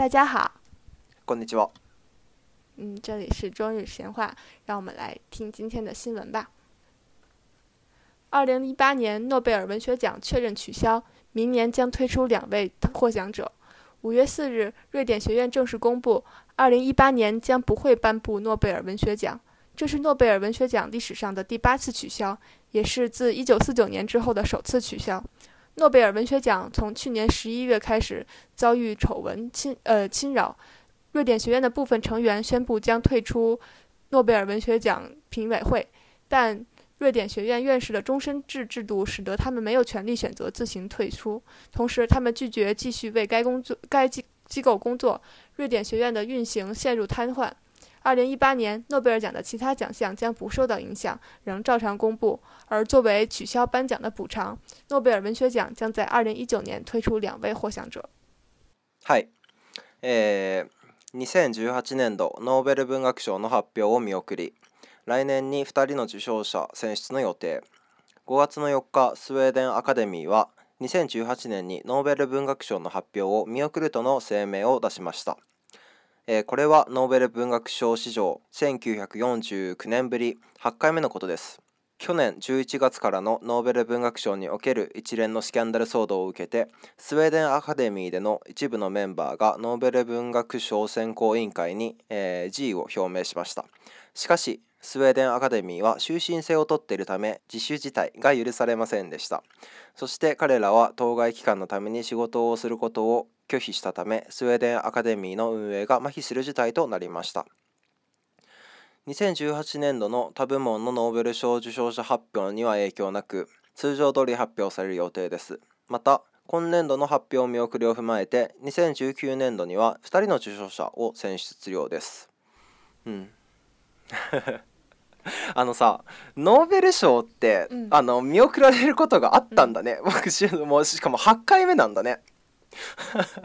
大家好。こんにちは。嗯，这里是中日闲话，让我们来听今天的新闻吧。二零一八年诺贝尔文学奖确认取消，明年将推出两位获奖者。五月四日，瑞典学院正式公布，二零一八年将不会颁布诺贝尔文学奖。这是诺贝尔文学奖历史上的第八次取消，也是自一九四九年之后的首次取消。诺贝尔文学奖从去年十一月开始遭遇丑闻侵呃侵扰，瑞典学院的部分成员宣布将退出诺贝尔文学奖评委会，但瑞典学院院士的终身制制度使得他们没有权利选择自行退出，同时他们拒绝继续为该工作该机机构工作，瑞典学院的运行陷入瘫痪。二零一八年诺贝尔奖的其他奖项将不受到影响，仍照常公布。而作为取消颁奖的补偿，诺贝尔文学奖将在二零一九年推出两位获奖者。はえ、二千十八年度ノーベル文学賞の発表を見送り、来年に二人の受賞者選出の予定。五月の四日、スウェーデンアカデミーは二千十八年にノーベル文学賞の発表を見送るとの声明を出しました。えー、これはノーベル文学賞史上1949年ぶり8回目のことです去年11月からのノーベル文学賞における一連のスキャンダル騒動を受けてスウェーデンアカデミーでの一部のメンバーがノーベル文学賞選考委員会に、えー、辞意を表明しましたしかしスウェーデンアカデミーは終身制を取っているため自主自体が許されませんでしたそして彼らは当該機関のために仕事をすることを拒否したためスウェーデンアカデミーの運営が麻痺する事態となりました2018年度の他部門のノーベル賞受賞者発表には影響なく通常通り発表される予定ですまた今年度の発表見送りを踏まえて2019年度には2人の受賞者を選出するようですうん あのさノーベル賞って、うん、あの見送られることがあったんだね、うん、僕 もしかも8回目なんだね哈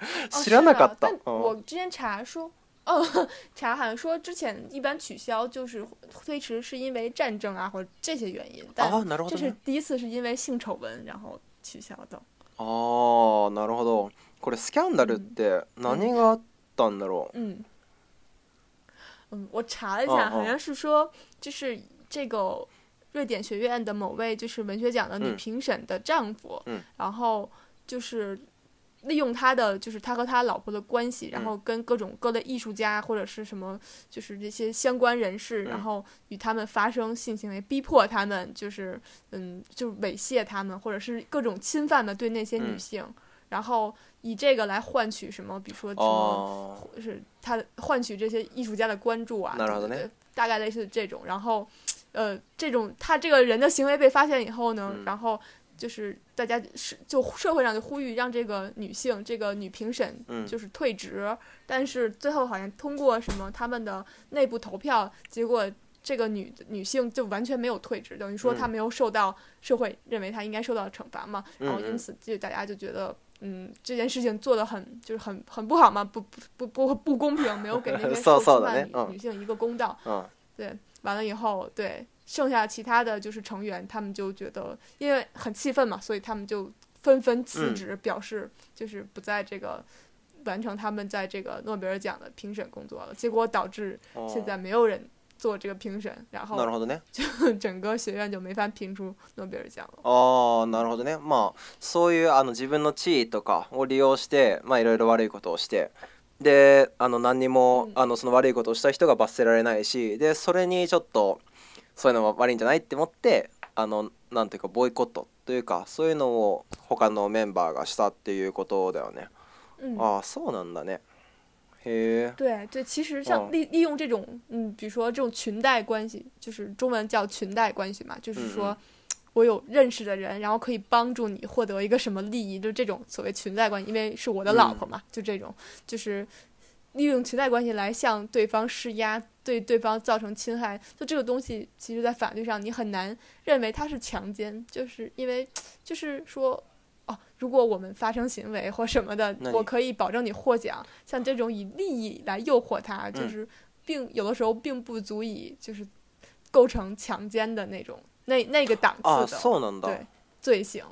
哦是的，但我之前查说，哦，查好像说之前一般取消就是推迟，是因为战争啊或者这些原因，但这是第一次是因为性丑闻然后取消的。哦，なるほど。これスキャンダルって何があったんだろう？嗯嗯，我查了一下，好像是说就是这个瑞典学院的某位就是文学奖的女评审的丈夫，然后就是。利用他的就是他和他老婆的关系，然后跟各种各类艺术家或者是什么，就是这些相关人士，然后与他们发生性行为，逼迫他们，就是嗯，就猥亵他们，或者是各种侵犯的对那些女性，然后以这个来换取什么，比如说，是他换取这些艺术家的关注啊，大概类似这种。然后，呃，这种他这个人的行为被发现以后呢，然后。就是大家是就社会上就呼吁让这个女性这个女评审就是退职，但是最后好像通过什么他们的内部投票，结果这个女女性就完全没有退职，等于说她没有受到社会认为她应该受到惩罚嘛，然后因此就大家就觉得嗯这件事情做的很就是很很不好嘛，不不不不不公平，没有给那边 侵犯女性一个公道，嗯，对。完了以后，对剩下其他的就是成员，他们就觉得因为很气愤嘛，所以他们就纷纷辞职，表示就是不在这个完成他们在这个诺贝尔奖的评审工作了。结果导致现在没有人做这个评审，然后，就 整个学院就没法评出诺贝尔奖了。哦，なるほどね。まあそういうあの自分の地位とかを利用してまあいろいろ悪いことをして。であの何にもあのその悪いことをした人が罰せられないしでそれにちょっとそういうのは悪いんじゃないって思ってあのなんていうかボイコットというかそういうのを他のメンバーがしたっていうことだよね。ああそうなんだね。对对，其实像利利用这种，嗯，比如说这种裙带关系，就是中文叫裙带关系嘛，就是说。嗯嗯我有认识的人，然后可以帮助你获得一个什么利益，就这种所谓存在关系，因为是我的老婆嘛，就这种就是利用存在关系来向对方施压，对对方造成侵害，就这个东西其实，在法律上你很难认为它是强奸，就是因为就是说哦，如果我们发生行为或什么的，我可以保证你获奖，像这种以利益来诱惑他，就是并有的时候并不足以就是构成强奸的那种。那那个档次的对罪行，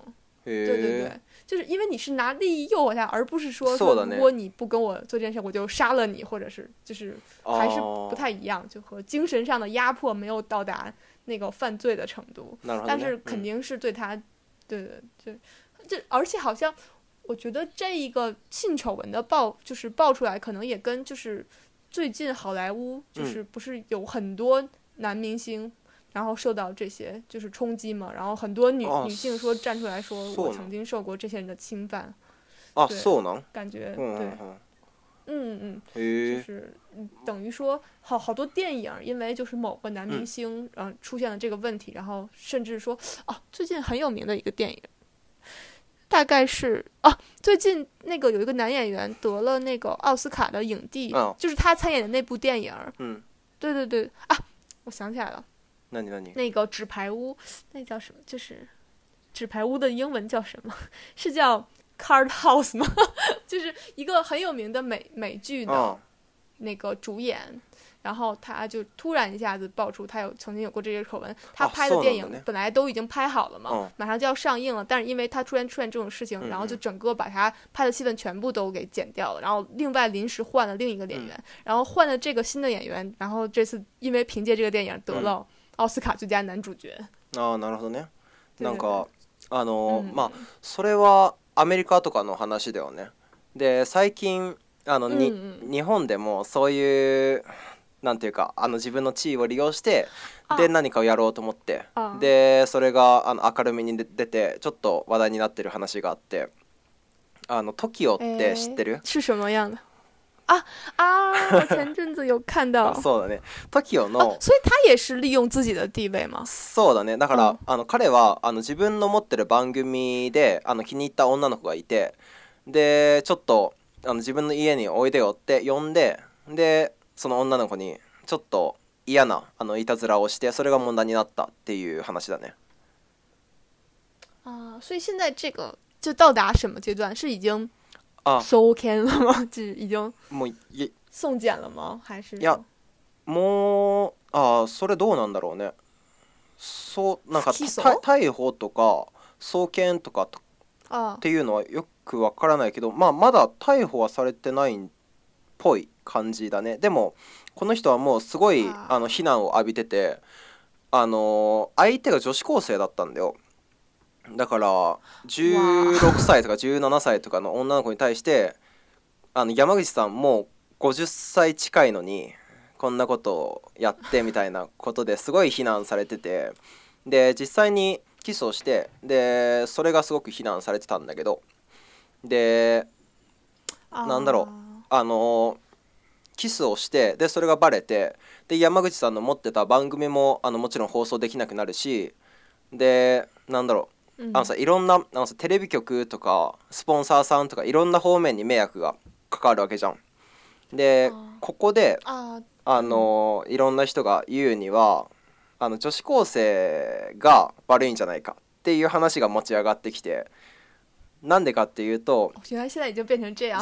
对对对，就是因为你是拿利益诱惑他，而不是说说如果你不跟我做这件事，我就杀了你，或者是就是还是不太一样，就和精神上的压迫没有到达那个犯罪的程度，但是肯定是对他，对对对，就而且好像我觉得这一个性丑闻的爆就是爆出来，可能也跟就是最近好莱坞就是不是有很多男明星。然后受到这些就是冲击嘛，然后很多女女性说站出来说，我曾经受过这些人的侵犯。啊，能感觉对，嗯嗯，就是等于说好好多电影，因为就是某个男明星，嗯、出现了这个问题，然后甚至说，哦，最近很有名的一个电影，大概是啊，最近那个有一个男演员得了那个奥斯卡的影帝，就是他参演的那部电影。嗯，对对对，啊，我想起来了。那你那你那个纸牌屋那叫什么？就是纸牌屋的英文叫什么？是叫 Card House 吗？就是一个很有名的美美剧的，那个主演，然后他就突然一下子爆出他有曾经有过这些丑闻，他拍的电影本来都已经拍好了嘛，马上就要上映了，但是因为他突然出现这种事情，然后就整个把他拍的戏份全部都给剪掉了，然后另外临时换了另一个演员，然后换了这个新的演员，然后这次因为凭借这个电影得了。奥斯卡最佳男主角。ああなるほどね。なんかあの、うん、まあそれはアメリカとかの話だよね。で最近あの、うん、日本でもそういうなんていうかあの自分の地位を利用してで何かをやろうと思ってでそれがあの明るみに出てちょっと話題になってる話があってあの TOKIO って知ってる、えーあ啊！前阵子有看到。そうだね。TOKIO の。それ他也是利用自己的地位吗？そうだね。だから、うん、あの彼はあの自分の持ってる番組であの気に入った女の子がいて、でちょっとあの自分の家においでよって呼んで、でその女の子にちょっと嫌なあのいたずらをして、それが問題になったっていう話だね。あ、所以现在这个就到达什么阶段？是已经。啊，收刊了吗？这已经もうい送检了吗？还是いやもうあーそれどうなんだろうねそうなんか逮捕とか送検とかと啊っていうのはよくわからないけど、まあ、まだ逮捕はされてないっぽい感じだねでもこの人はもうすごいああの非難を浴びててあの相手が女子高生だったんだよだから16歳とか17歳とかの女の子に対してあの山口さんも50歳近いのにこんなことをやってみたいなことですごい非難されててで実際にキスをしてでそれがすごく非難されてたんだけどでなんだろうあのキスをしてでそれがバレてで山口さんの持ってた番組もあのもちろん放送できなくなるしでなんだろうあのさいろんなあのさテレビ局とかスポンサーさんとかいろんな方面に迷惑がかかるわけじゃん。でここであのいろんな人が言うにはあの女子高生が悪いんじゃないかっていう話が持ち上がってきて。なんでかっていうと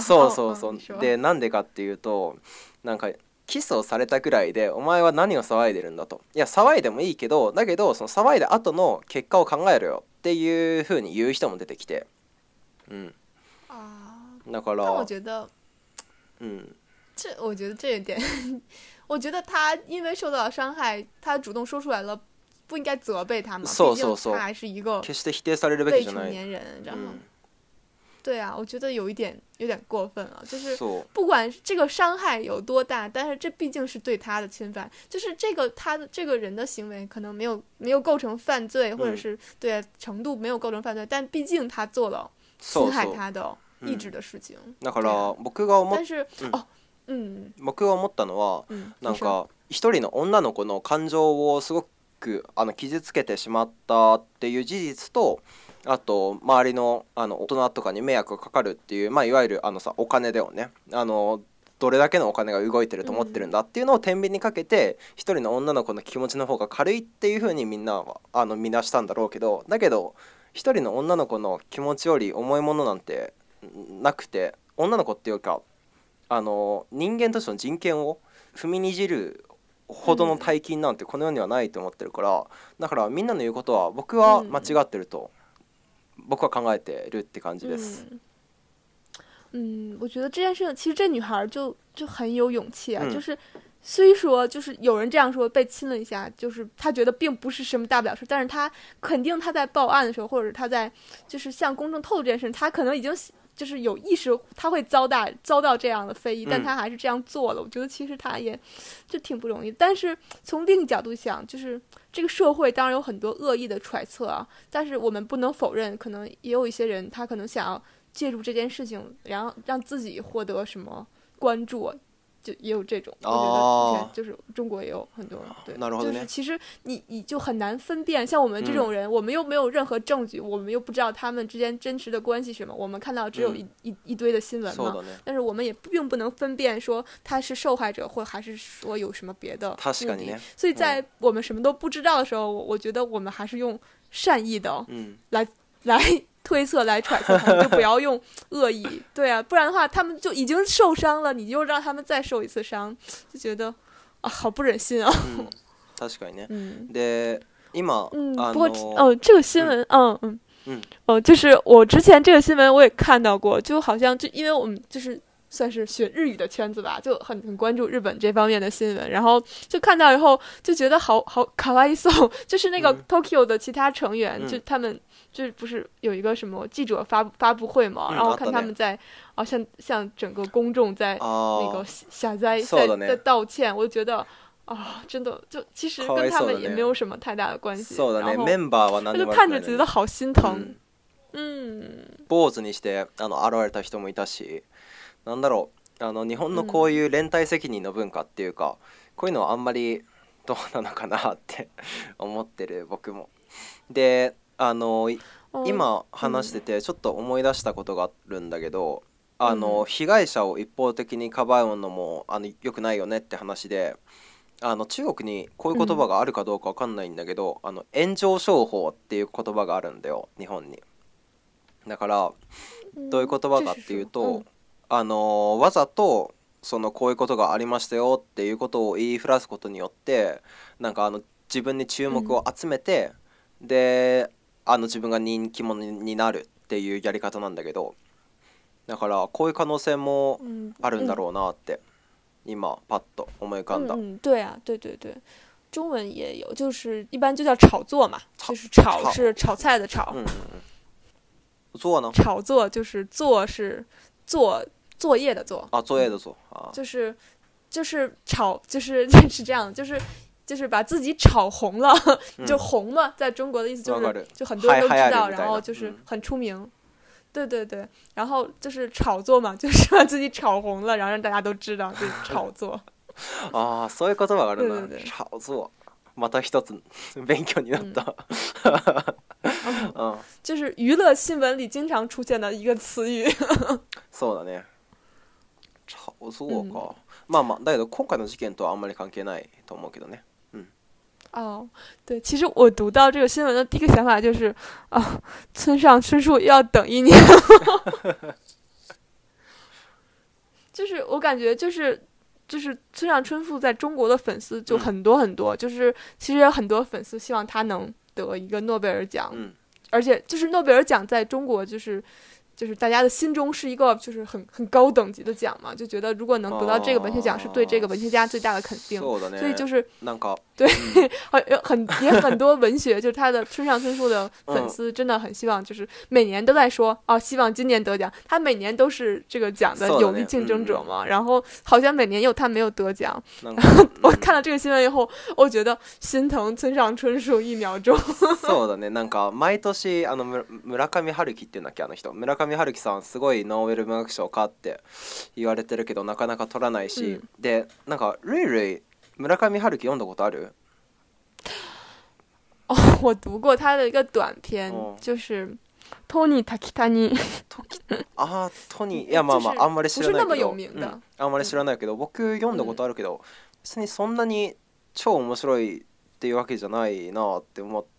そうそうそうでなんでかっていうとなんかキスをされたくらいでお前は何を騒いでるんだといや騒いでもいいけどだけどその騒いだ後の結果を考えろよていうふうに言う人も出てきて、嗯，啊，だから，但我觉得，嗯，这我觉得这一点，我觉得他因为受到了伤害，他主动说出来了，不应该责备他嘛，毕竟他还是一个未成年人，然后。对啊，我觉得有一点有点过分了，就是不管这个伤害有多大，但是这毕竟是对他的侵犯，就是这个他的这个人的行为可能没有没有构成犯罪，或者是对程度没有构成犯罪，但毕竟他做了侵害他的意志的事情。だから僕が思った。但是哦，嗯，僕が思ったのは、なんか一人の女の子の感情をすごくあの傷つけてしまったっていう事実と。あと周りのあの大人とかに迷惑がかかるっていう、まあ、いわゆるあのさお金だよねあのどれだけのお金が動いてると思ってるんだっていうのを天秤にかけて一人の女の子の気持ちの方が軽いっていうふうにみんなはあの見なしたんだろうけどだけど一人の女の子の気持ちより重いものなんてなくて女の子っていうかあの人間としての人権を踏みにじるほどの大金なんてこの世にはないと思ってるからだからみんなの言うことは僕は間違ってると我，我是在想，嗯，我觉得这件事情其实这女孩就就很有勇气啊，就是虽说就是有人这样说被亲了一下，就是她觉得并不是什么大不了事，但是她肯定她在报案的时候，或者她在就是向公众透露这件事，她可能已经。就是有意识，他会遭大遭到这样的非议，但他还是这样做了。我觉得其实他也，就挺不容易。但是从另一个角度想，就是这个社会当然有很多恶意的揣测啊，但是我们不能否认，可能也有一些人他可能想要借助这件事情，然后让自己获得什么关注。就也有这种，我觉得就是中国也有很多，对，就是其实你你就很难分辨，像我们这种人，我们又没有任何证据，我们又不知道他们之间真实的关系是什么，我们看到只有一一一堆的新闻嘛，但是我们也并不能分辨说他是受害者或还是说有什么别的目的，所以在我们什么都不知道的时候，我我觉得我们还是用善意的，嗯，来来。推测来揣测，就不要用恶意。对啊，不然的话，他们就已经受伤了，你就让他们再受一次伤，就觉得啊，好不忍心啊。嗯，確かにね。嗯。で今嗯。不过，嗯，这个新闻，嗯嗯。嗯。哦，就是我之前这个新闻我也看到过，就好像就因为我们就是算是学日语的圈子吧，就很很关注日本这方面的新闻，然后就看到以后就觉得好好卡哇伊送，就是那个 Tokyo 的其他成员，就他们。就不是有一个什么记者发发布会嘛，然后看他们在啊，向向整个公众在那个下在在在道歉，我就觉得啊，真的就其实跟他们也没有什么太大的关系。然后我就看着觉得好心疼。嗯。ボーにしてあの現れた人もいたし、なんだろあの日本のこういう連帯責任の文化っていうか、こういうのあんまりどうなのかなって思ってる僕もで。あの今話しててちょっと思い出したことがあるんだけど、うん、あの被害者を一方的にかばうのもあの良くないよねって話であの中国にこういう言葉があるかどうか分かんないんだけど、うん、あの炎上商法っていう言葉があるんだよ日本に。だからどういう言葉かっていうと、うん、あのわざとそのこういうことがありましたよっていうことを言いふらすことによってなんかあの自分に注目を集めて、であの自分が人気者になるっていうやり方なんだけどだからこういう可能性もあるんだろうなって、うん、今パッと思い浮かんだ。う嗯，对啊，对对对，中文也有，就是一般就叫炒作嘛，就是炒是炒菜的炒。嗯嗯嗯。做呢？炒作就是做是做作业的做。啊，作业的做啊。就是就是炒就是 是这样，就是就是把自己炒红了，就红嘛，在中国的意思就是，就很多人都知道，然后就是很出名。对对对，然后就是炒作嘛，就是把自己炒红了，然后让大家都知道，是、炒作。啊，そう言葉があるな。炒作。また一つ勉強になった。嗯，就是娱乐新闻里经常出现的一个词语。そうだね。まあまあ、だけど今回の事件とはあんまり関係ないと思うけどね。哦，对，其实我读到这个新闻的第一个想法就是，啊，村上春树要等一年 就是我感觉，就是就是村上春树在中国的粉丝就很多很多，就是其实有很多粉丝希望他能得一个诺贝尔奖，而且就是诺贝尔奖在中国就是。就是大家的心中是一个，就是很很高等级的奖嘛，就觉得如果能得到这个文学奖，是对这个文学家最大的肯定。所以就是难高对，有很也很多文学，就是他的村上春树的粉丝真的很希望，就是每年都在说哦，希望今年得奖。他每年都是这个奖的有力竞争者嘛，然后好像每年又他没有得奖。我看了这个新闻以后，我觉得心疼村上春树一秒钟。そうだね、なんか毎年あのむ村上春樹っていうの人、村上上春樹さんすごいノーベル文学賞かって言われてるけどなかなか取らないし、うん、でなんかルイルイ村上春樹読んだことある哦，我读过他的一个短篇，就是托尼·塔基塔尼。ああ、トニー、いやまあまあ、あんまり知らないけど、うん、あんまり知らないけど、僕読んだことあるけど、別にそんなに超面白いっていうわけじゃないなって思って。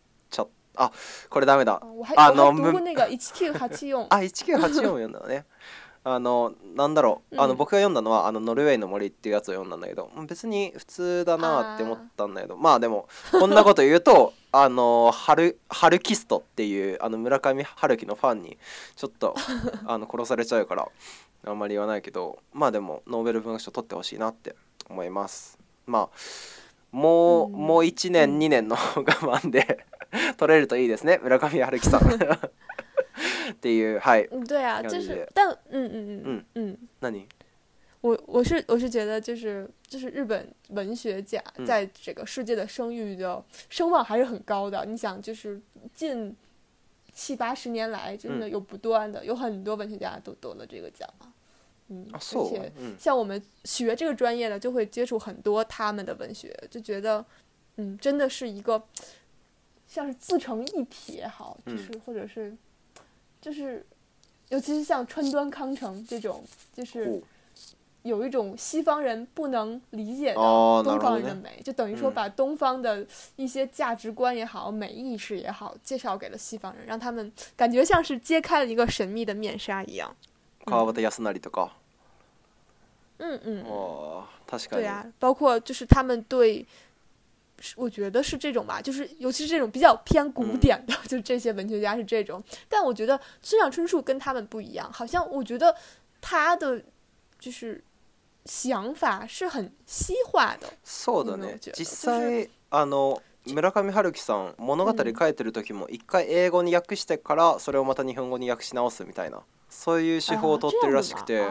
あこれダメだあのむが1984 あ1984読んだのねあのなんだろう、あの僕が読んだのは「あのノルウェーの森」っていうやつを読んだんだけど別に普通だなって思ったんだけどまあでもこんなこと言うと あの春春キストっていうあの村上春樹のファンにちょっと あの殺されちゃうからあんまり言わないけどまあでもノーベル文学賞取ってほしいなって思います。まあもう、うもう1年2年の我慢で取れるといいですね村上春樹さんっていうはい对啊就是但嗯嗯嗯嗯何我我是我是觉得就是就是日本文学家在这个世界的声誉的、声望还是很高的。你想，就是近七八十年来，真的有不断的、有很多文学家都得了这个奖嘛。嗯，而且像我们学这个专业的，就会接触很多他们的文学，就觉得，嗯，真的是一个像是自成一体也好，就是或者是就是，尤其是像川端康成这种，就是有一种西方人不能理解的东方人的美，就等于说把东方的一些价值观也好、美意识也好，介绍给了西方人，让他们感觉像是揭开了一个神秘的面纱一样。川端康成、村上春树，嗯嗯，对呀，包括就是他们对，我觉得是这种吧，就是尤其是这种比较偏古典的，就这些文学家是这种。但我觉得村上春树跟他们不一样，好像我觉得他的就是想法是很西化的。そうだね。実際あの村上春樹さん物語書いてる時も一回英語に訳してからそれをまた日本語に訳し直すみたいな。そういう手法を取ってるらしくて、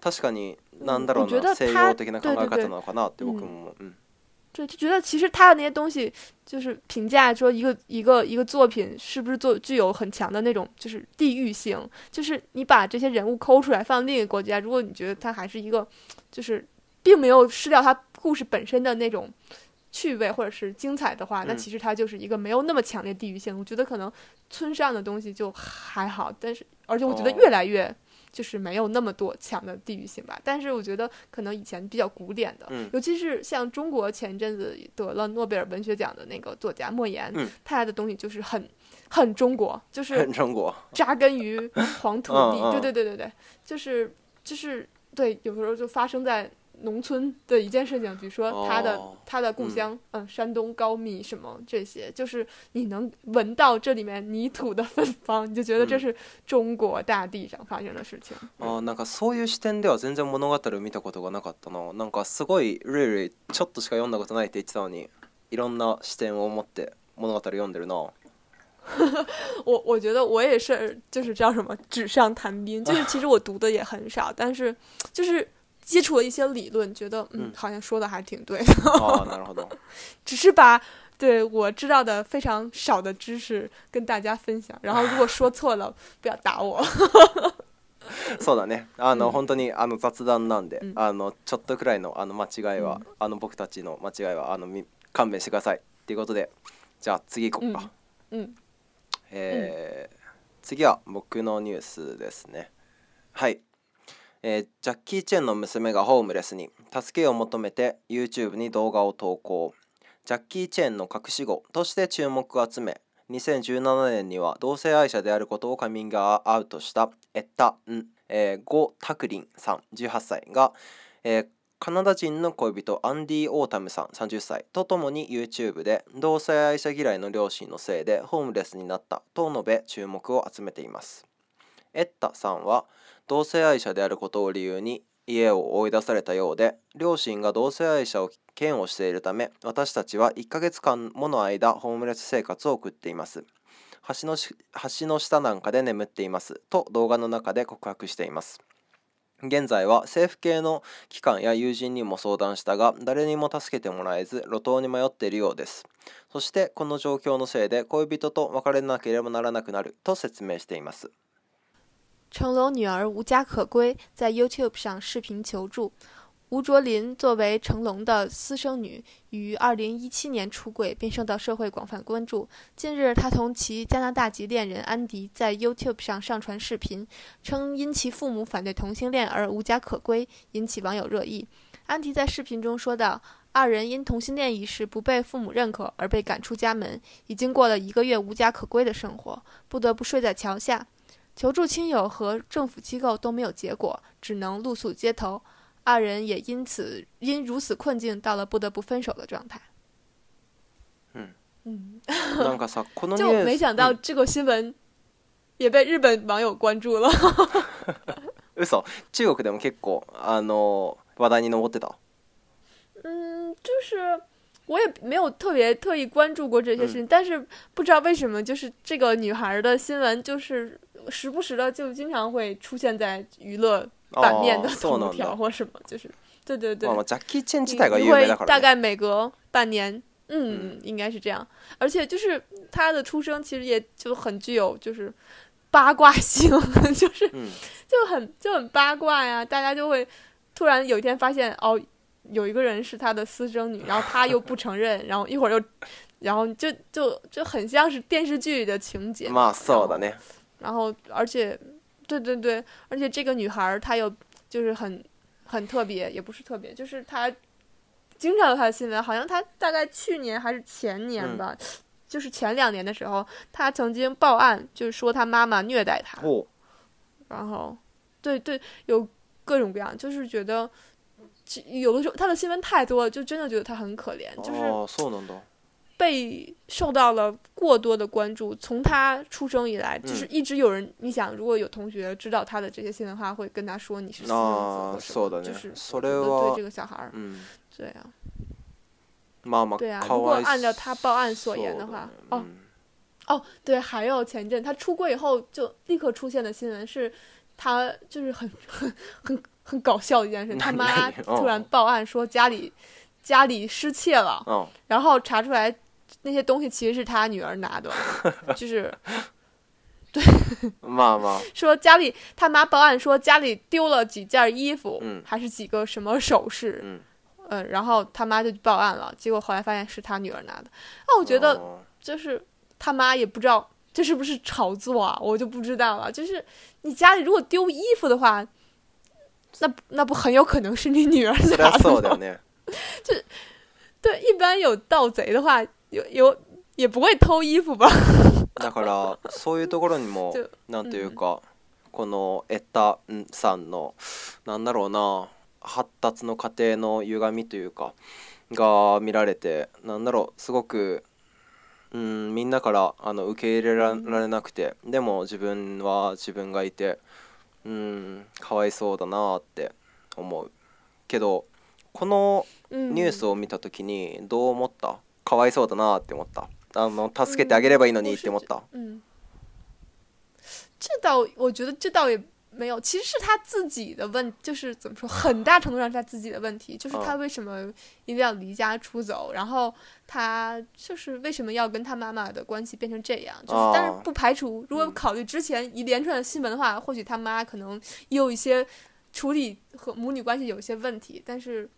確かになだろうな、西洋的な考え方なのかなって僕も、嗯。对，就觉得其实他的那些东西，就是评价说一个一个一个作品是不是做具有很强的那种就是地域性，就是你把这些人物抠出来放另一个国家，如果你觉得他还是一个，就是并没有失掉他故事本身的那种。趣味或者是精彩的话，那其实它就是一个没有那么强烈地域性。我觉得可能村上的东西就还好，但是而且我觉得越来越就是没有那么多强的地域性吧。但是我觉得可能以前比较古典的，尤其是像中国前阵子得了诺贝尔文学奖的那个作家莫言，他的东西就是很很中国，就是很中国，扎根于黄土地，对对对对对，就是就是对，有时候就发生在。农村的一件事情，比如说他的他的故乡，嗯，山东高密什么这些，就是你能闻到这里面泥土的芬芳，你就觉得这是中国大地上发生的事情。啊，なんかそういう視点では全然物語見たことがなかったな。なんかすごい、r e a ちょっとしか読んだことないって言ってたのに、いろんな視点を持って物語読んでるな。我我觉得我也是，就是叫什么纸上谈兵，就是其实我读的也很少，但是就是。接触了一些理论，觉得嗯，好像说的还挺对的。哦，那劳只是把对我知道的非常少的知识跟大家分享。然后如果说错了，不要打我。そうだね。あの本当にあの雑談なんで、あのちょっとくらいのあの間違いはあの僕たちの間違いはあの勘弁してくださいっていうことで、じゃあ次行こうか。うん。え、次は僕のニュースですね。はい。えー、ジャッキー・チェンの娘がホームレスに助けを求めて YouTube に動画を投稿ジャッキー・チェンの隠し子として注目を集め2017年には同性愛者であることをカミングアウトしたエッタ・ン、えー、ゴ・タクリンさん18歳が、えー、カナダ人の恋人アンディ・オータムさん30歳とともに YouTube で同性愛者嫌いの両親のせいでホームレスになったと述べ注目を集めていますエッタさんは同性愛者であることを理由に家を追い出されたようで両親が同性愛者を嫌悪しているため私たちは1ヶ月間もの間ホームレス生活を送っています橋の橋の下なんかで眠っていますと動画の中で告白しています現在は政府系の機関や友人にも相談したが誰にも助けてもらえず路頭に迷っているようですそしてこの状況のせいで恋人と別れなければならなくなると説明しています成龙女儿无家可归，在 YouTube 上视频求助。吴卓林作为成龙的私生女，于2017年出柜，并受到社会广泛关注。近日，他同其加拿大籍恋人安迪在 YouTube 上上传视频，称因其父母反对同性恋而无家可归，引起网友热议。安迪在视频中说道：“二人因同性恋一事不被父母认可而被赶出家门，已经过了一个月无家可归的生活，不得不睡在桥下。”求助亲友和政府机构都没有结果，只能露宿街头。二人也因此因如此困境，到了不得不分手的状态。嗯嗯，就没想到这个新闻也被日本网友关注了。中国でも結構あの話題に上ってた。嗯，就是我也没有特别特意关注过这些事情，但是不知道为什么，就是这个女孩的新闻就是。时不时的就经常会出现在娱乐版面的头条或什么，就是对对对因为大概每隔半年，嗯，应该是这样。而且就是他的出生其实也就很具有就是八卦性，就是就很就很八卦呀。大家就会突然有一天发现哦，有一个人是他的私生女，然后他又不承认，然后一会儿又，然后就就就很像是电视剧的情节，妈操的那。然后，而且，对对对，而且这个女孩儿她有，就是很，很特别，也不是特别，就是她，经常她的新闻，好像她大概去年还是前年吧，就是前两年的时候，她曾经报案，就是说她妈妈虐待她。然后，对对，有各种各样，就是觉得，有的时候她的新闻太多了，就真的觉得她很可怜，就是。哦，被受到了过多的关注，从他出生以来就是一直有人。你想，如果有同学知道他的这些新闻，的话，会跟他说你是四就是不对这个小孩儿。嗯，对啊。妈妈，对啊。如果按照他报案所言的话，哦哦，对。还有前阵他出国以后就立刻出现的新闻是，他就是很 很很很搞笑的一件事。他妈突然报案说家里家里失窃了，然后查出来。那些东西其实是他女儿拿的，就是，对，妈妈说家里他妈报案说家里丢了几件衣服，嗯，还是几个什么首饰，嗯，嗯，然后他妈就报案了，结果后来发现是他女儿拿的。啊，我觉得就是他妈也不知道这是不是炒作，啊，我就不知道了。就是你家里如果丢衣服的话，那那不很有可能是你女儿拿的，就对，一般有盗贼的话。よよ也不会偷衣服吧 だからそういうところにも何 というか、このエッタさんのなんだろうな発達の過程の歪みというかが見られてなんだろうすごくうんみんなからあの受け入れられなくて、でも自分は自分がいてうんかわいそうだなって思うけどこのニュースを見た時にどう思った、可悲そうだなって思った。あの助けてあげればいいのにって思った。嗯，这倒我觉得这倒也没有，其实是他自己的问，就是怎么说，很大程度上是他自己的问题，就是他为什么一定要离家出走，然后他就是为什么要跟他妈妈的关系变成这样，就是但是不排除，如果考虑之前一连串的新闻的话，或许他妈可能也有一些处理和母女关系有一些问题，但是。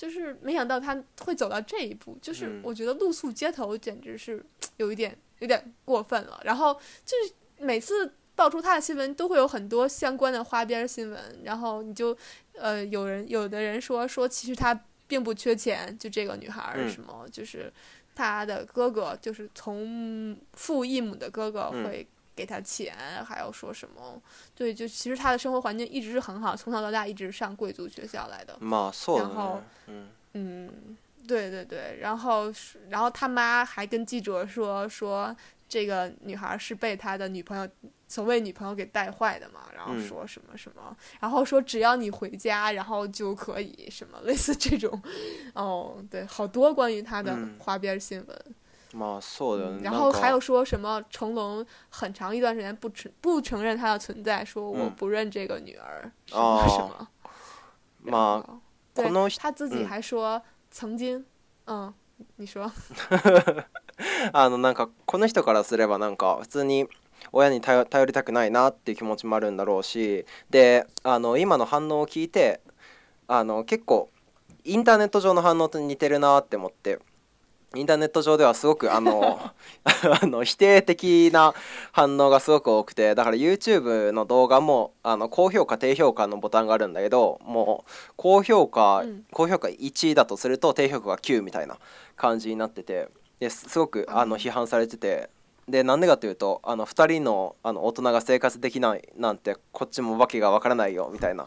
就是没想到他会走到这一步，就是我觉得露宿街头简直是 有一点有点过分了。然后就是每次爆出他的新闻，都会有很多相关的花边新闻。然后你就，呃，有人有的人说说其实他并不缺钱，就这个女孩儿什么，就是他的哥哥，就是从父异母的哥哥会。给他钱，还要说什么？对，就其实他的生活环境一直是很好，从小到大一直上贵族学校来的。然后，嗯嗯，对对对，然后然后他妈还跟记者说说这个女孩是被他的女朋友，所谓女朋友给带坏的嘛，然后说什么什么，然后说只要你回家，然后就可以什么类似这种，哦，对，好多关于他的花边新闻。嘛、啊，そうだよね。然后还有说什么成龙很长一段时间不承不承认他的存在，说我不认这个女儿，什么什么。まあこの他自己还说曾经，嗯，你说。あのなんかこの人からすればなんか普通に親に頼りたくないなっていう気持ちもあるんだろうしであの今の反応を聞いてあの結構インターネット上の反応と似てるなって思ってインターネット上ではすごくあの あの否定的な反応がすごく多くてだから YouTube の動画もあの高評価低評価のボタンがあるんだけどもう高評価、うん、高評価1だとすると低評価が9みたいな感じになっててですごくあの批判されてて。でなんでかというとあの2人のあの大人が生活できないなんてこっちも訳がわからないよみたいな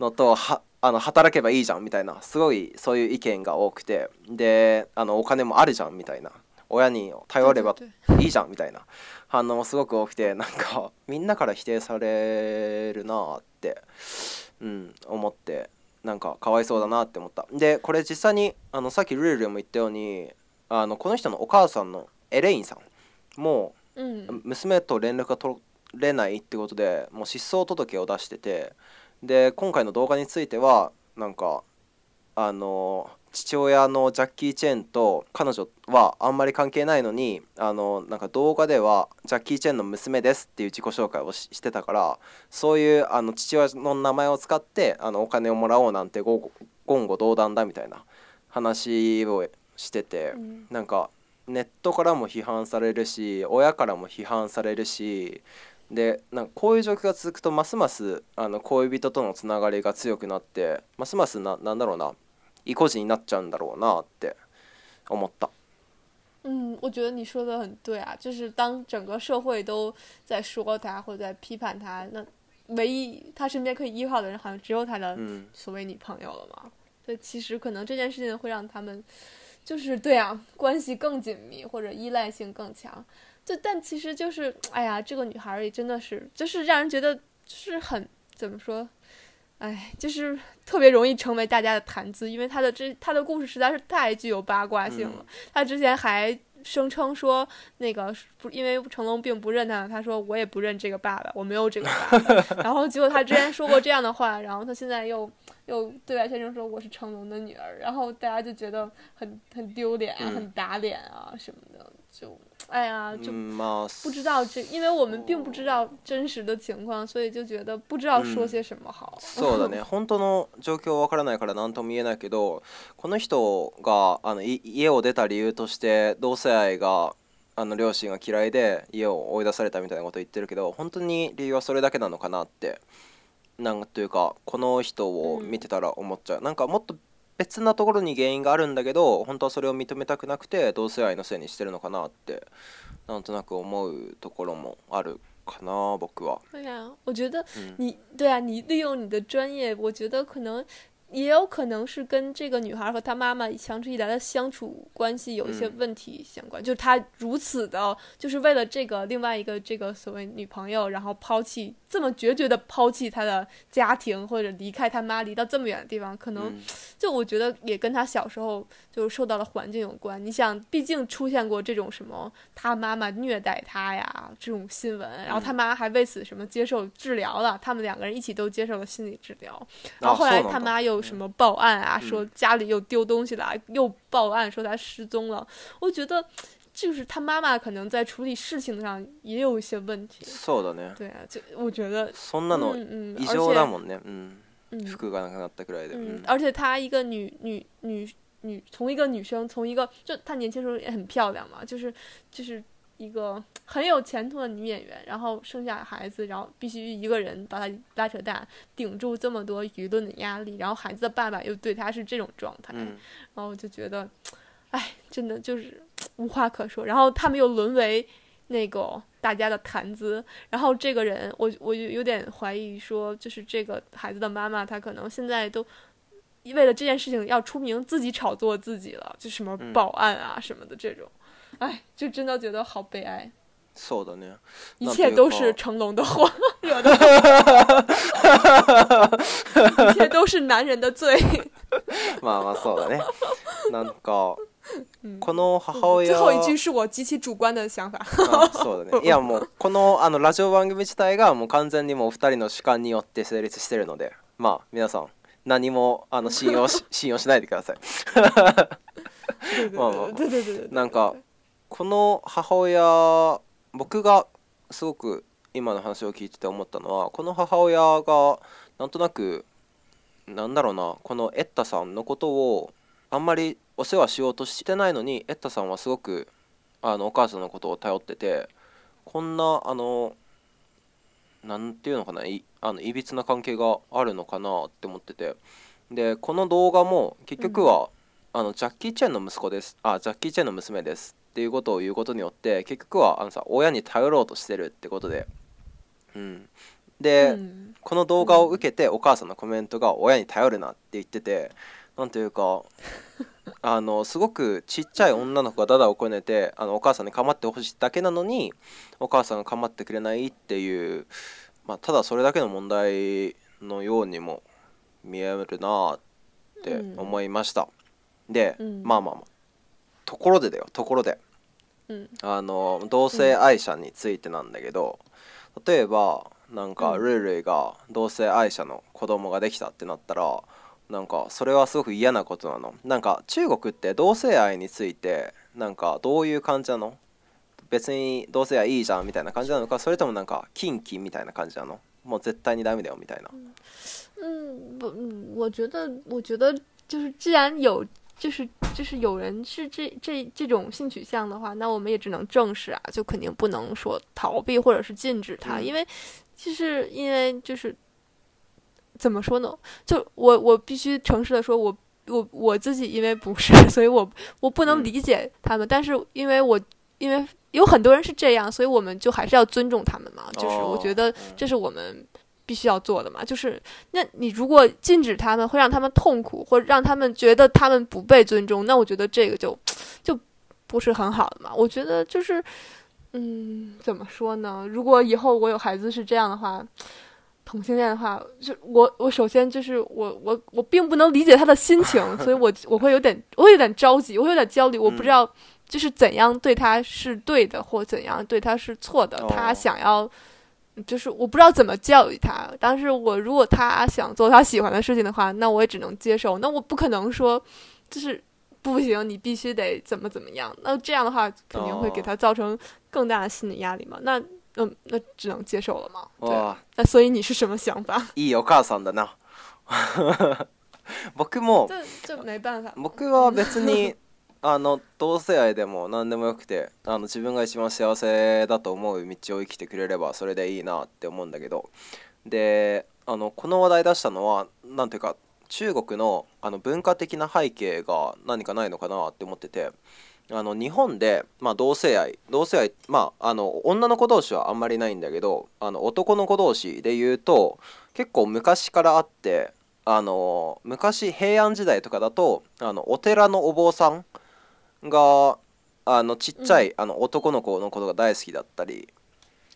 のとあの働けばいいじゃんみたいなすごいそういう意見が多くてであのお金もあるじゃんみたいな親に頼ればいいじゃんみたいな反応もすごく多くてなんかみんなから否定されるなって、うん、思ってなんかかわいそうだなって思ったでこれ実際にあのさっきルールも言ったようにあのこの人のお母さんのエレインさんも娘と連絡が取れないってことでもう失踪届を出しててで今回の動画についてはなんかあの父親のジャッキー・チェンと彼女はあんまり関係ないのにあのなんか動画ではジャッキー・チェンの娘ですっていう自己紹介をしてたからそういうあの父親の名前を使ってあのお金をもらおうなんて言語道断だみたいな話をしてて、うん、なんかネットからも批判されるし親からも批判されるしで、なんかこういう状況が続くとますますあの恋人とのつながりが強くなって、ますますななんだろうな意固地になっちゃうんだろうなって思った。嗯，我觉得你说的很对啊，就是当整个社会都在说他或者在批判他，那唯一他身边可以依靠的人好像只有他的所谓女朋友了嘛。所以其实可能这件事情会让他们就是对啊，关系更紧密或者依赖性更强。就但其实就是，哎呀，这个女孩也真的是，就是让人觉得是很怎么说，哎，就是特别容易成为大家的谈资，因为她的这她的故事实在是太具有八卦性了。她之前还声称说，那个不因为成龙并不认她，她说我也不认这个爸爸，我没有这个爸。爸。然后结果她之前说过这样的话，然后她现在又又对外宣称说我是成龙的女儿，然后大家就觉得很很丢脸，很打脸啊什么的，就。哎呀，就不知道这，因为我们并不知道真实的情况，所以就觉得不知道说些什么好。そうだね。本当の状況はわからないから何とも言えないけど、この人があの家を出た理由として同性愛があの両親が嫌いで家を追い出されたみたいなこと言ってるけど、本当に理由はそれだけなのかなって。なんというかこの人を見てたら思っちゃう、なんかもっと別なところに原因があるんだけど本当はそれを認めたくなくて同性愛のせいにしてるのかなってなんとなく思うところもあるかな僕は。对呀、我觉得你、对你利用你的专业，我觉得可能也有可能是跟这个女孩和她妈妈长期以来的相处关系有一些问题相关，就是她如此的，就是为了这个另外一个这个所谓女朋友，然后抛弃这么决绝的抛弃她的家庭，或者离开她妈，离到这么远的地方，可能就我觉得也跟她小时候就是受到了环境有关。你想，毕竟出现过这种什么她妈妈虐待她呀这种新闻，然后她妈还为此什么接受治疗了，他们两个人一起都接受了心理治疗，然后后来她妈又。什么报案啊？说家里又丢东西了，又报案说他失踪了。我觉得，就是他妈妈可能在处理事情上也有一些问题。そうだね。对啊，就我觉得。そんなの異常だもんね。嗯嗯。服がなくなったくらいで。而且她一个女女女女，从一个女生，从一个就她年轻时候也很漂亮嘛，就是就是。一个很有前途的女演员，然后生下孩子，然后必须一个人把她拉扯大，顶住这么多舆论的压力，然后孩子的爸爸又对她是这种状态，然后就觉得，哎，真的就是无话可说。然后他们又沦为那个大家的谈资，然后这个人，我我就有点怀疑说，就是这个孩子的妈妈，她可能现在都为了这件事情要出名，自己炒作自己了，就什么报案啊什么的这种。哎，就真的觉得好悲哀。是的呢，一切都是成龙的祸惹 的，一切都是男人的罪。まあまあそうだね。なんかこの母親、嗯、最后一句是我极其主观的想法。そうだね。いやもうこのあのラジオ番組自体がもう完全にもう二人の主観によって成立してるので、まあ皆さん何もあの信用し信用しないでください。まあまあ。对对对对。なんか。この母親僕がすごく今の話を聞いてて思ったのはこの母親がなんとなくなんだろうなこのエッタさんのことをあんまりお世話しようとしてないのにエッタさんはすごくあのお母さんのことを頼っててこんなあの何て言うのかないあのいびつな関係があるのかなって思っててでこの動画も結局は、うん、あのジャッキー・チェンの息子ですあジャッキー・チェンの娘ですっていうことを言うことによって結局はあのさ親に頼ろうとしてるってことで、うん、で、うん、この動画を受けてお母さんのコメントが親に頼るなって言ってて何というか あのすごくちっちゃい女の子がダダをこねてあのお母さんに構ってほしいだけなのにお母さんが構ってくれないっていう、まあ、ただそれだけの問題のようにも見えるなって思いました。うん、で、うん、まあまあまあところでだよところでうん、あの同性愛者についてなんだけど、うん、例えばなんかルールイが同性愛者の子供ができたってなったらなんかそれはすごく嫌なことなのなんか中国って同性愛についてなんかどういう感じなの別に同性愛いいじゃんみたいな感じなのかそれともなんか禁忌みたいな感じなのもう絶対にダメだよみたいな。うん、不、嗯，我觉得，我觉得就是既然有就是就是有人是这这这种性取向的话，那我们也只能正视啊，就肯定不能说逃避或者是禁止他，因为就是因为就是怎么说呢？就我我必须诚实的说，我我我自己因为不是，所以我我不能理解他们。但是因为我因为有很多人是这样，所以我们就还是要尊重他们嘛。就是我觉得这是我们。必须要做的嘛，就是那你如果禁止他们，会让他们痛苦，或者让他们觉得他们不被尊重，那我觉得这个就就不是很好的嘛。我觉得就是，嗯，怎么说呢？如果以后我有孩子是这样的话，同性恋的话，就我我首先就是我我我并不能理解他的心情，所以我我会有点我有点着急，我有点焦虑，我不知道就是怎样对他是对的，或怎样对他是错的，他想要。就是我不知道怎么教育他，但是我如果他想做他喜欢的事情的话，那我也只能接受。那我不可能说，就是不行，你必须得怎么怎么样。那这样的话肯定会给他造成更大的心理压力嘛。那那那只能接受了吗？哇！那所以你是什么想法？いいお母さんだな。僕も。这这没办法。僕は別に。あの同性愛でも何でもよくてあの自分が一番幸せだと思う道を生きてくれればそれでいいなって思うんだけどであのこの話題出したのは何ていうか中国のあの文化的な背景が何かないのかなって思ってて。あの日本で、まあ、同性愛同性愛まああの女の子同士はあんまりないんだけどあの男の子同士で言うと結構昔からあってあの昔平安時代とかだとあのお寺のお坊さんがあのちっちゃい、うん、あの男の子のことが大好きだったり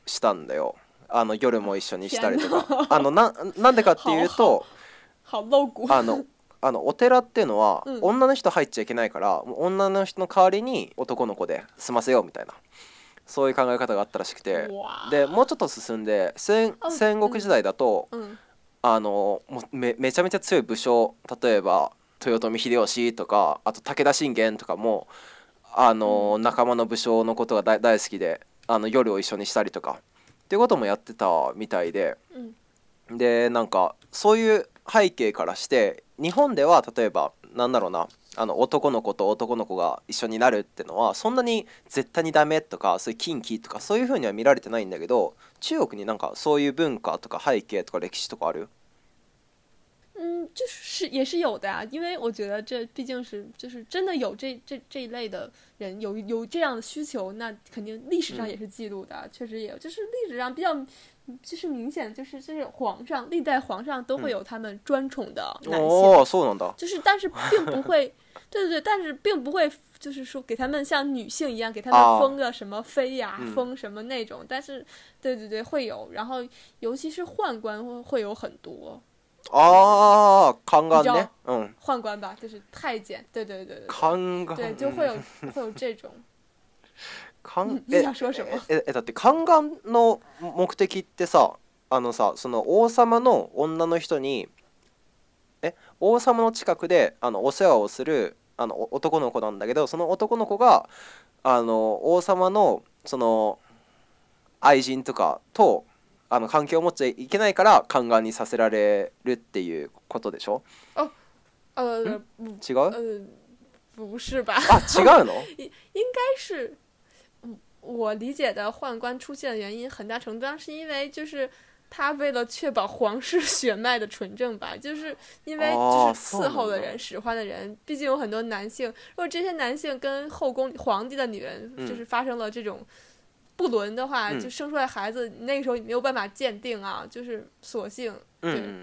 したんだよあの夜も一緒にしたりとかあのななんでかっていうとあのあのお寺っていうのは、女の人入っちゃいけないから女の人の代わりに男の子で済ませようみたいなそういう考え方があったらしくてでもうちょっと進んで戦戦国時代だと、うん、あのめめちゃめちゃ強い武将例えば豊臣秀吉とかあと武田信玄とかもあの仲間の武将のことが大好きであの夜を一緒にしたりとかっていうこともやってたみたいで、うん、でなんかそういう背景からして日本では例えばなんだろうなあの男の子と男の子が一緒になるってのはそんなに絶対にダメとかそういう禁忌とかそういうふうには見られてないんだけど中国になんかそういう文化とか背景とか歴史とかある嗯，就是也是有的呀，因为我觉得这毕竟是就是真的有这这这一类的人有有这样的需求，那肯定历史上也是记录的，确实有。就是历史上比较就是明显就是这种皇上，历代皇上都会有他们专宠的男性，哦，就是但是并不会，对对对，但是并不会就是说给他们像女性一样给他们封个什么妃呀，封什么那种。但是对对对，会有。然后尤其是宦官会会有很多。哦，康干呢？嗯，宦官吧，就是太监。对对对对。宦官。对，就会有会有这种。宦えええだって宦官の目的ってさあのさその王様の女の人にえ王様の近くであのお世話をするあの男の子なんだけどその男の子があの王様のその愛人とかとあの環境を持っちゃいけないから、宦官にさせられるっていうことでしょう？啊，嗯，違う？呃、不是吧？啊，違うの？应 应该是，我理解的宦官出现的原因，很大程度上是因为就是他为了确保皇室血脉的纯正吧，就是因为就是伺候的人、使唤的人，毕竟有很多男性，如果这些男性跟后宫皇帝的女人就是发生了这种。不伦的话，就生出来孩子，那个时候你没有办法鉴定啊，就是索性，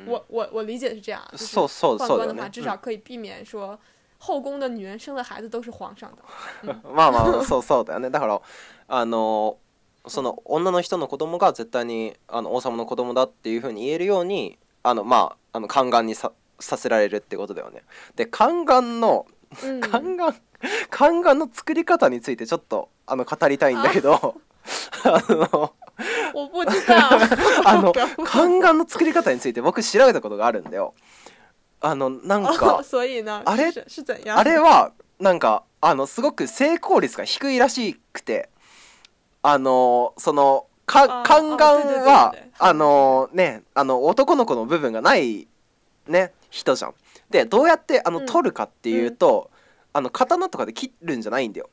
我我我理解是这样。宦官的话，至少可以避免说后宫的女人生的孩子都是皇上的。嘛 嘛，そうそうだよね。だからあのその女の人の子供が絶対にあの王様の子供だっていうふうに言えるようにあのまああの宦官にささせられるってことだよね。で鑑の宦官 宦官の作り方についてちょっとあの語りたいんだけど。あのおぼじかあの宦官の作り方について僕調べたことがあるんだよあのなんかあれあれはなんかあのすごく成功率が低いらしくてあのそのか宦官はあのねあの男の子の部分がないね人じゃん。でどうやってあの、取るかっていうと、うん、あの刀とかで切るんじゃないんだよ。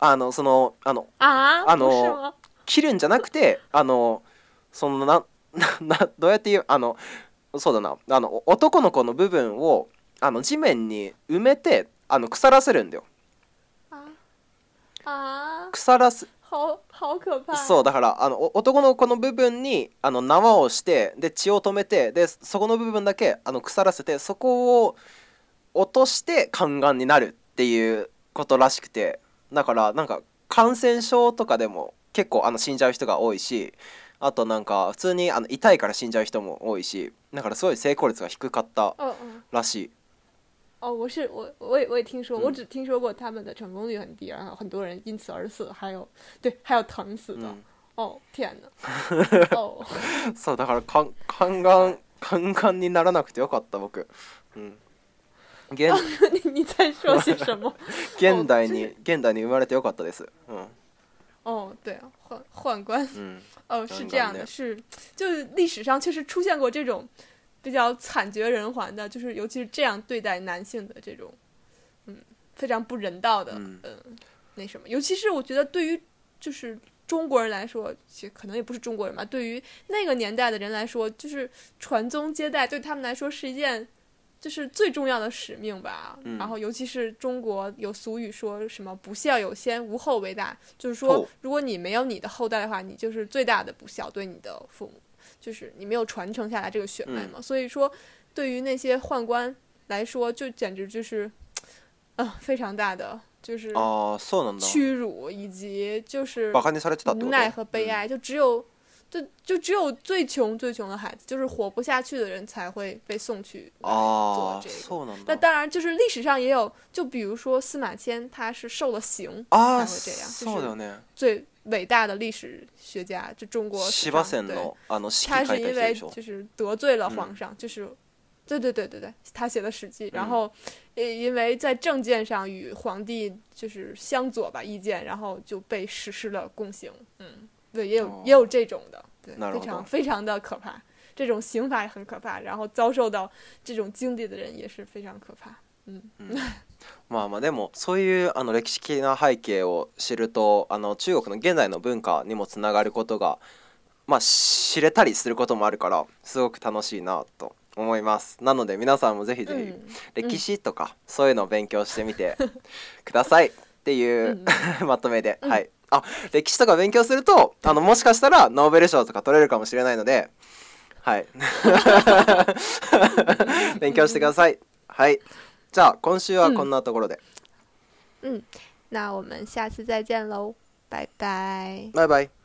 あのそのあのああの切るんじゃなくてあのそのななどうやって言うあのそうだなあの男の子の部分をあの地面に埋めてあの腐らせるんだよ。あ腐らすそうだからあの男の子の部分にあの縄をしてで血を止めてでそこの部分だけあの腐らせてそこを落として宦官になるっていうことらしくてだからなんか感染症とかでも結構あの死んじゃう人が多いしあとなんか普通にあの痛いから死んじゃう人も多いしだからすごい成功率が低かったらしい。哦，我是我，我也我也听说，我只听说过他们的成功率很低，然后很多人因此而死，还有对，还有疼死的。哦，天哪！哦，そうだからかん、肝がん、肝にならなくてよかった僕。う 你你在说些什么？代，代，生哦，对，宦宦官。嗯。哦，是这样的，是，就是历史上确实出现过这种比较惨绝人寰的，就是尤其是这样对待男性的这种，嗯，非常不人道的，嗯，那什么，尤其是我觉得对于就是中国人来说，其实可能也不是中国人吧，对于那个年代的人来说，就是传宗接代对他们来说是一件。就是最重要的使命吧，然后尤其是中国有俗语说什么“不孝有先，无后为大”，就是说如果你没有你的后代的话，你就是最大的不孝对你的父母，就是你没有传承下来这个血脉嘛。所以说，对于那些宦官来说，就简直就是，啊，非常大的就是屈辱以及就是无奈和悲哀，就只有。就就只有最穷最穷的孩子，就是活不下去的人才会被送去做这个。那当然，就是历史上也有，就比如说司马迁，他是受了刑才会这样。就是最伟大的历史学家，就中国史马他是因为就是得罪了皇上，就是对对对对对，他写的《史记》，然后呃因为在政见上与皇帝就是相左吧，意见，然后就被实施了共刑，嗯。对，也有、哦、也有这种的，对，非常非常的可怕。这种刑罚也很可怕，然后遭受到这种经历的人也是非常可怕。嗯。嗯まあまあでもそういうあの歴史的な背景を知るとあの中国の現在の文化にもつながることが、まあ、知れたりすることもあるからすごく楽しいなと思いますなので皆さんもぜひぜひ歴史とかそういうのを勉強してみてください。っていう、うん、まとめで、はい。あ歴史とか勉強するとあのもしかしたらノーベル賞とか取れるかもしれないのではい 勉強してくださいはいじゃあ今週はこんなところでうん、うん、那我们下次再见喽拜拜拜拜